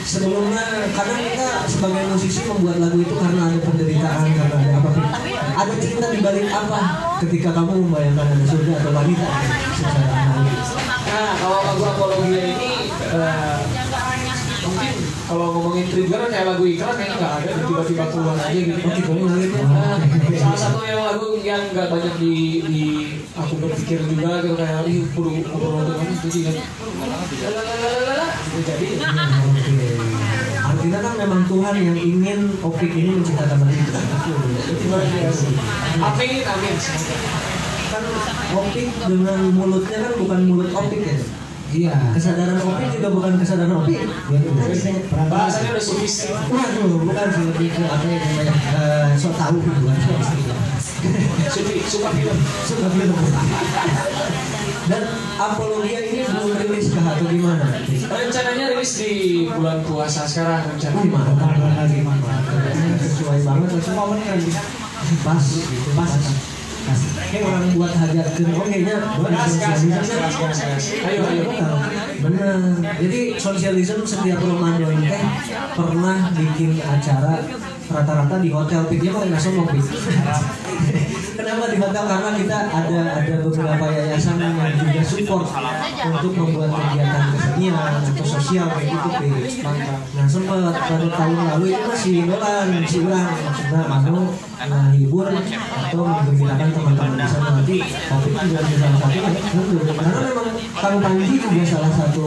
Sebelumnya kadang kita sebagai musisi membuat lagu itu karena ada penderitaan karena ada apa ada cerita di balik apa ketika kamu membayangkan ada surga atau wanita Nah, kalau lagu apologia ini eh, kalau ngomongin trigger kayak lagu iklan kayaknya nggak ada tiba-tiba keluar aja gitu. Oh, gitu, ngeliatnya. Nah, salah satu yang lagu yang nggak banyak di, di aku berpikir juga gitu kayak ih kudu kudu nonton ini itu sih kan. Jadi. Oke. Artinya kan memang Tuhan yang ingin Opik ini menciptakan itu. Amin, amin. Kan Opik dengan mulutnya kan bukan mulut Opik ya. Iya. Kesadaran Opik juga bukan kesadaran Opik. Bahasanya udah sufistik. Waduh, bukan sih lebih ke apa ya namanya? Eh, sok tahu bukan. Sufi, suka film. Suka film. Dan apologia ini belum rilis kah atau gimana? Rencananya rilis di bulan puasa sekarang Wih, rencananya. mantap lagi mantap. Sesuai banget momen kan pas gitu pas pas kayak orang buat hajat ke oke nya Gas, gas, gas, gas, gas, gas. Ayo, ayo. bener jadi sosialisme setiap Ramadan teh pernah bikin acara rata-rata di hotel. Pikirnya paling sombong Pik. kenapa di hotel? Karena kita ada ada beberapa yayasan yang juga support untuk membuat kegiatan kesenian atau sosial kayak gitu Pi. Nah sempat pada tahun lalu itu masih Nolan si Ulang maksudnya mau menghibur atau menggembirakan teman-teman di sana. Nanti tapi juga di salah satu karena memang Kang Panji juga salah satu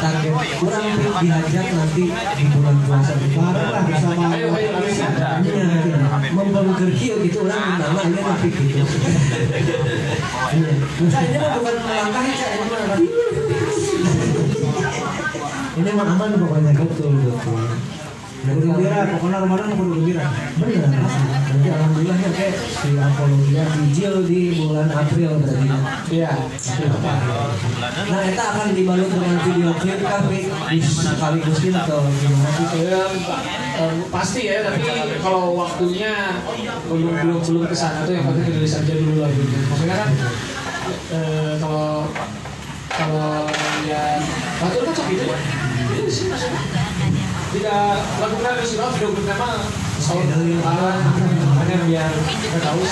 target kurang Pi, diajak nanti di bulan puasa. Bareng lah bersama Iya, membongkar kieu gitu orang nama ini tapi gitu. Iya. Nah, ini mah bukan melangkah ya, ini mah ini mah aman pokoknya betul betul. Gembira, pokoknya Ramadan kudu gembira. Benar. Jadi alhamdulillah ya kayak si Apologia dijil di bulan April berarti. Iya. Nah, itu akan dibalut dengan video klip kan Pi? sekaligus atau gimana sih? Ya, pasti ya, tapi kalau waktunya belum belum belum ke sana tuh yang penting dirilis aja dulu lagunya. Maksudnya kan eh, kalau kalau ya batur kan sok gitu ya. Itu sih maksudnya. Tidak kan dari Surabaya video klipnya mah soal makanya biar kita tahu.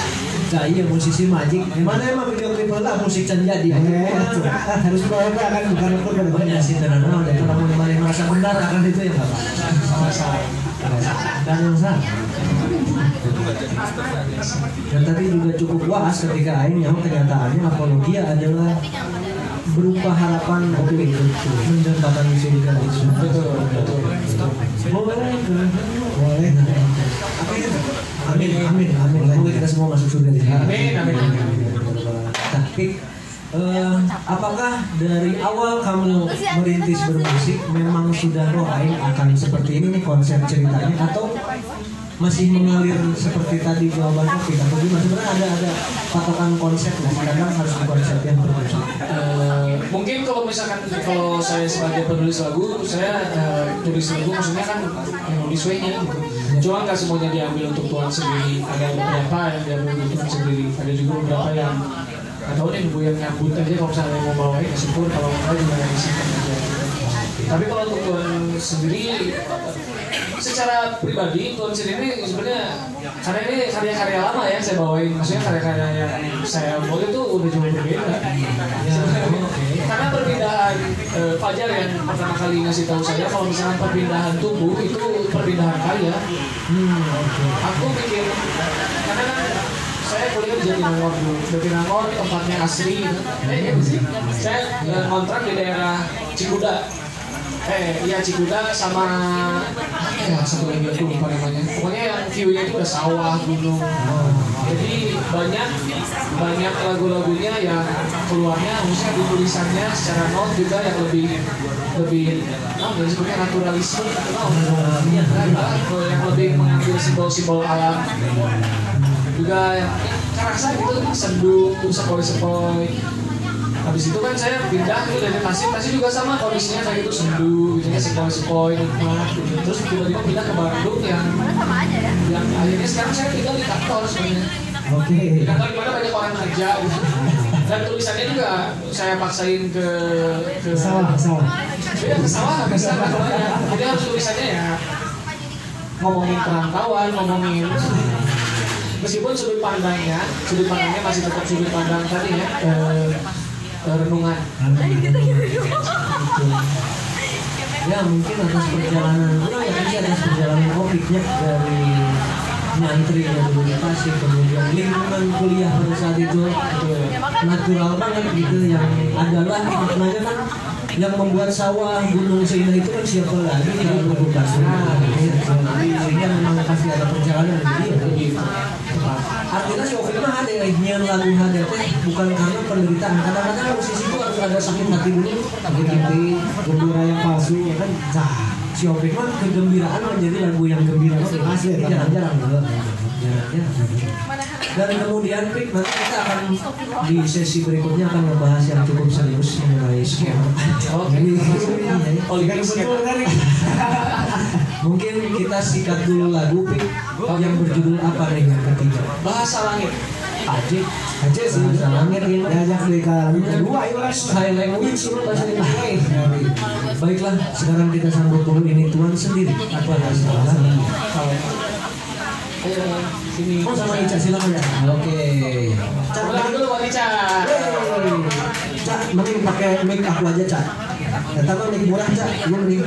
Nah iya musisi majik. Gimana emang video klip lah musik can jadi. Eh, harus bawa kan bukan aku pada Banyak sih dan ada udah kalau kembali merasa benar akan itu ya bapak. Sama-sama. Dan yang sah. Dan tadi juga cukup puas ketika Aing yang kenyataannya apologia adalah berupa harapan optimis mendatangi surga itu. Betul, betul. Boleh, boleh. Amin, amin, amin. Semoga kita semua masuk surga di. Amin, amin. Tapi eh, apakah dari awal kamu merintis bermusik memang sudah oh Aing akan seperti ini nih konsep ceritanya atau masih mengalir seperti tadi jawaban Taufik atau gimana sebenarnya ada ada patokan konsep nggak kadang harus konsep yang mungkin kalau misalkan kalau saya sebagai penulis lagu saya eh, tulis lagu maksudnya kan nulis way-nya gitu. Cuma nggak semuanya diambil untuk tuan sendiri. Ada beberapa yang diambil untuk tuan sendiri. Ada juga beberapa yang nggak tahu nih nunggu yang nyambut aja kalau misalnya mau bawain ya syukur. Kalau enggak juga yang disimpan aja tapi kalau untuk tuan sendiri secara pribadi tuan sendiri sebenarnya karena ini karya-karya lama ya saya bawain. Maksudnya karya-karya yang saya bawa itu udah jauh berbeda karena perpindahan eh, Fajar yang pertama kali ngasih tahu saya kalau misalnya perpindahan tubuh itu perpindahan karya aku pikir karena kan saya kuliah di Jatinangor dulu Jatinangor tempatnya asri gitu. eh, sih. saya kontrak di daerah Cikuda eh iya Cikuda sama ya satu lagi aku lupa namanya. Pokoknya yang view-nya itu udah sawah gunung jadi banyak banyak lagu-lagunya yang keluarnya maksudnya di tulisannya secara not juga yang lebih lebih apa ya sebenarnya naturalisme. Atau apa yang lebih mengambil simbol-simbol alam. Juga yang kerasa gitu sendu sepoi-sepoi habis itu kan saya pindah itu dari Tasik Tasik juga sama kondisinya kayak gitu sendu gitu ya sepoi-sepoi nikmat gitu. terus tiba-tiba pindah ke Bandung yang sama aja ya yang akhirnya sekarang saya tinggal di kantor sebenarnya oke di kantor di mana banyak orang kerja gitu dan tulisannya juga saya paksain ke ke Sawah, sawah. Iya ke sawah nggak kebayang. jadi harus tulisannya ya ngomongin perantauan ngomongin meskipun sudut pandangnya sudut pandangnya masih tetap sudut pandang tadi ya eh, renungan ya mungkin atas perjalanan. Ya ini atas perjalanan opiknya dari nyantri dari Tasik kemudian lingkungan kuliah pada saat itu natural banget gitu yang adalah maknanya kan yang membuat sawah gunung seindah itu kan siapa lagi kalau bukan nah, sehingga memang pasti ada perjalanan jadi ya artinya si Nyian lagu teh bukan karena penderitaan. Kadang-kadang musisi itu harus ada sakit hati dulu sakit hati Gembira yang palsu ya kan. Nah, si Opik mah kegembiraan menjadi lagu yang gembira. Asli, jarang-jarang jarang-jarang dan kemudian Pik nanti kita akan di sesi berikutnya akan membahas yang cukup serius mengenai skema. Jadi, oh kan? mungkin kita sikat dulu lagu Pik yang berjudul apa nih yang ketiga? Bahasa langit Baiklah sekarang kita sambut dulu ini tuan sendiri. Apa ada salah? sini Oh sama Ica silakan ya. Oke. Cak dulu Wali Cak Cak mending pakai mic aku aja Cak. Datang mic murah Cak. Ini mending.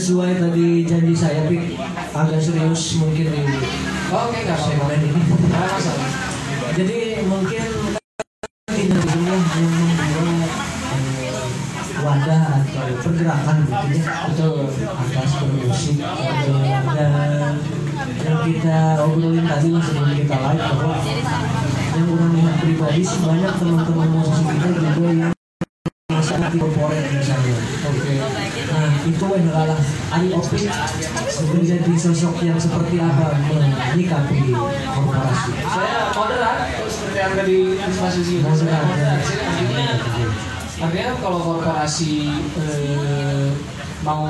Sesuai tadi janji saya Pik agak serius mungkin di Oke, apa-apa. segmen ini jadi mungkin tidak membuat eh, wadah atau pergerakan gitu ya Betul. atas bermusik gitu. dan yang kita obrolin tadi lah sebelum kita live bahwa yang orang lihat pribadi sih banyak teman-teman musisi kita juga yang misalnya Oke. nah itu adalah Ari Opik menjadi sosok yang seperti apa menyikapi korporasi Saya moderat, seperti yang tadi sih. Saya moderat. Artinya, artinya kalau korporasi eh, mau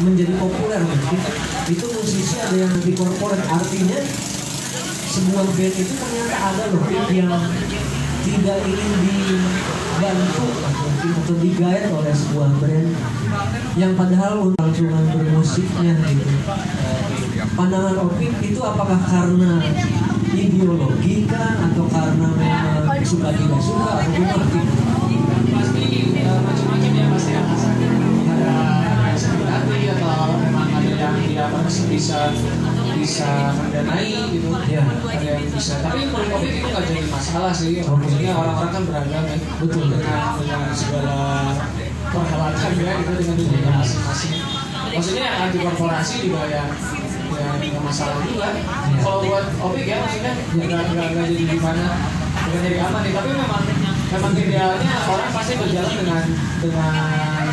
menjadi populer mungkin itu musisi ada yang di corporate artinya sebuah band itu ternyata ada loh yang tidak ingin dibantu mungkin atau digait oleh sebuah brand yang padahal langsungan bermusiknya gitu. Pandangan Opik itu apakah karena ideologi kah atau karena memang suka tidak suka? Atau gimana? Pasti eh, macam-macam atau memang ada yang tidak masih bisa bisa mendanai gitu. Ya. ada yang bisa. Tapi menurut Opik itu nggak jadi masalah sih. Maksudnya orang-orang kan beragam ya Betul. dengan dengan segala perhelatan ya gitu dengan dunia masing-masing. Maksudnya anti korporasi juga ya ya nggak masalah juga. Kalau buat Opik ya maksudnya nggak nggak nggak jadi gimana? Bukan jadi aman nih. Tapi memang memang idealnya orang pasti berjalan dengan dengan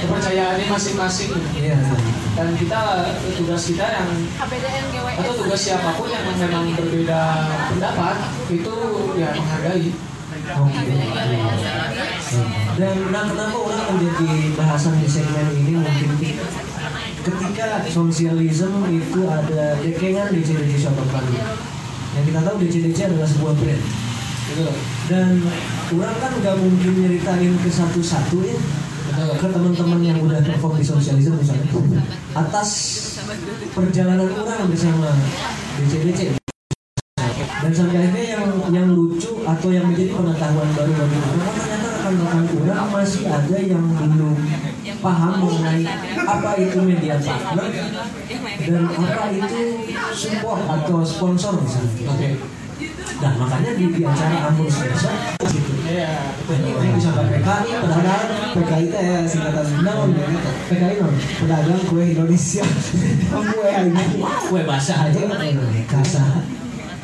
kepercayaannya masing-masing Iya. dan kita tugas kita yang atau tugas siapa pun yang memang berbeda pendapat itu ya menghargai Oke. Dan nah kenapa orang menjadi bahasan di segmen ini mungkin ketika sosialisme itu ada dekengan di CDC Shop Kali. Yang kita tahu DCDC adalah sebuah brand. gitu Dan orang kan nggak mungkin nyeritain ke satu-satu ya ke teman-teman yang udah perform di sosialisme misalnya. Atas perjalanan orang bersama DCDC dan sampai akhirnya yang yang lucu atau yang menjadi pengetahuan baru bagi orang ternyata rekan-rekan orang masih ada yang belum paham mengenai apa itu media partner dan apa itu support atau sponsor misalnya. Oke nah makanya di, di acara Ambon Sponsor gitu iya. ini ini bisa pakai PKI pedagang PKI ya singkatan naon ya PKI non pedagang kue Indonesia. Kue ini kue basah. Aja kasar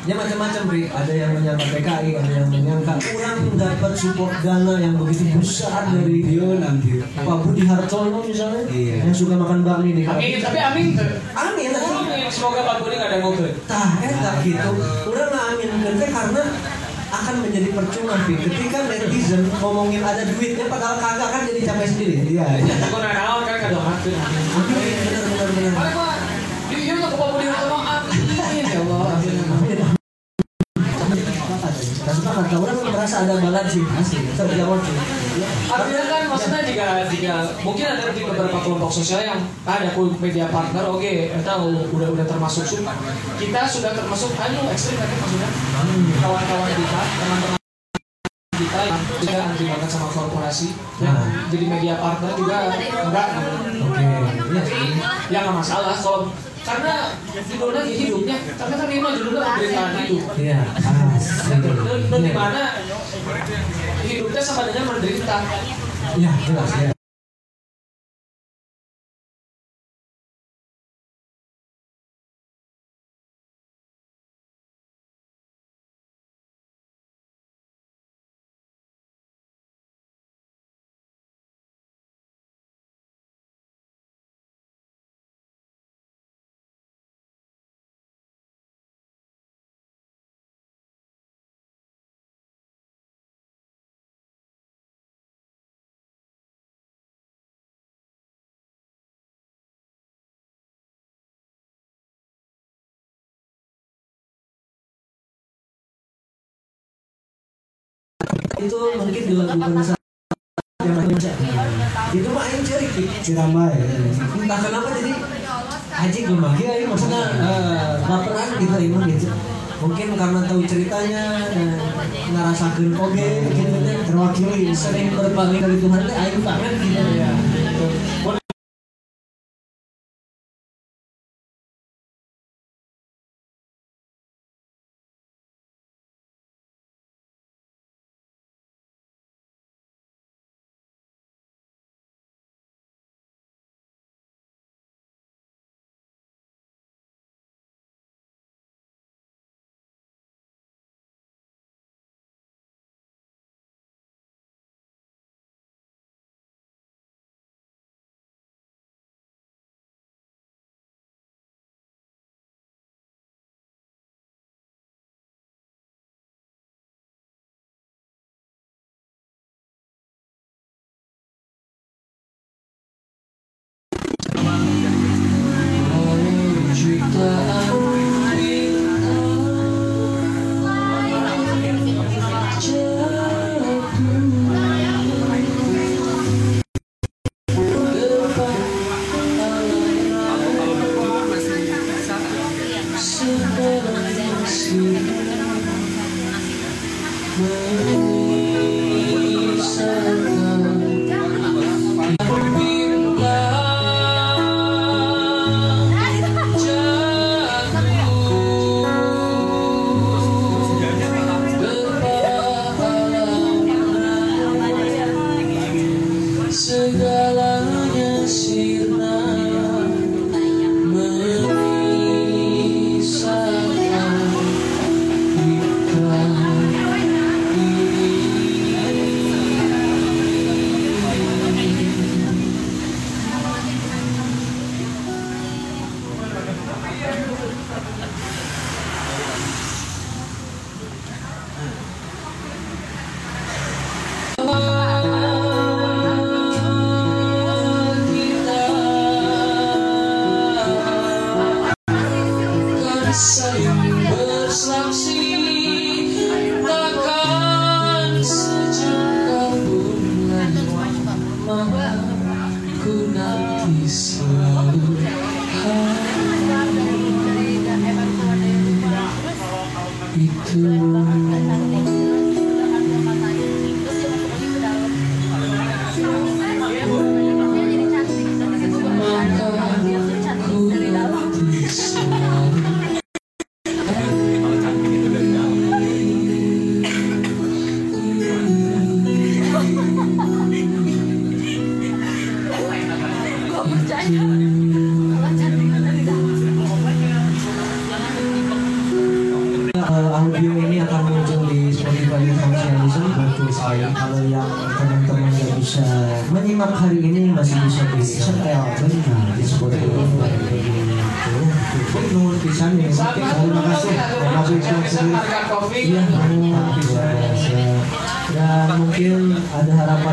ya macam-macam Pri ada yang menyangka PKI ada yang menyangka kurang dapat support dana yang begitu besar dari nanti Pak Budi Hartono misalnya Iya. yang suka makan bakmi di amin tapi amin Amin Amin. semoga Pak Budi nggak ada ngobrol Tah, eta gitu. Udah ngamin teh karena akan menjadi percuma Pi. ketika netizen ngomongin ada duitnya padahal kagak kan jadi capek sendiri. Iya. aku nggak naon kan hati Amin, benar benar benar. Kalau orang merasa ada balance sih, asli, terjawab sih. Artinya kan maksudnya jika jika mungkin ada di beberapa kelompok sosial yang ada full media partner, oke, kita udah udah termasuk sub. Kita sudah termasuk anu ekstrim kan maksudnya kawan-kawan kita, teman-teman kita yang juga anti banget sama korporasi yang jadi media partner juga enggak gitu. Oke, iya sih. ya nggak masalah kalau karena judulnya hidupnya karena kan ini mah judulnya pemberitaan hidup Iya, asli. Dan, dan, dan di mana hidupnya sama dengan menderita Iya, jelas ya. Itu mungkin saat yang baca itu mah aing cerik Ciramai. entah kenapa jadi aji gimana ya ini maksudnya eh, baperan gitu emang gitu. Mungkin karena tahu ceritanya dan ngerasakan oke gitu deh Terwakili. sering berbagi dari Tuhan teh aing kangen gitu. Ya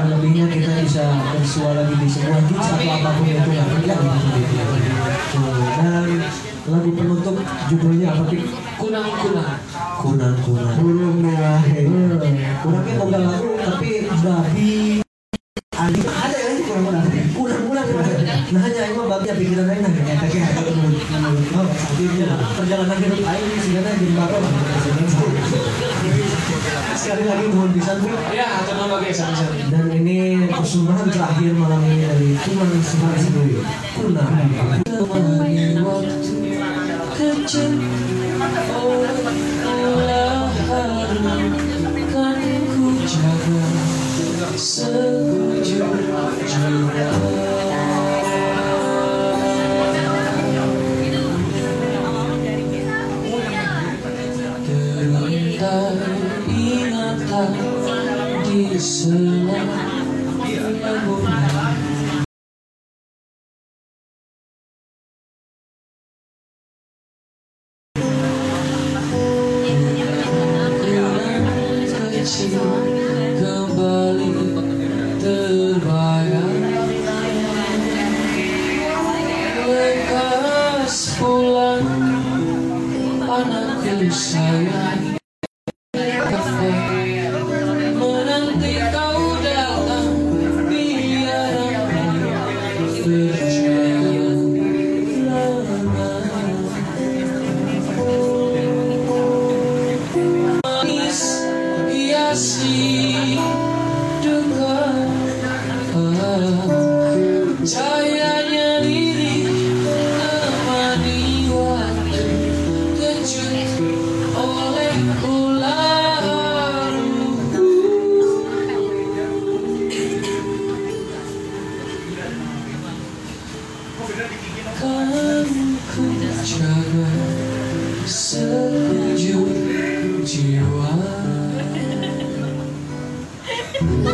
harapan lebihnya kita bisa bersua lagi di sebuah gigs atau apa pun itu nggak kerja gitu. Tuh, Dan lagu penutup judulnya apa sih? kunang-kunang Kunang kunang. Burung merah. Kurangnya boga lagu tapi babi Kamu ku jaga jiwa.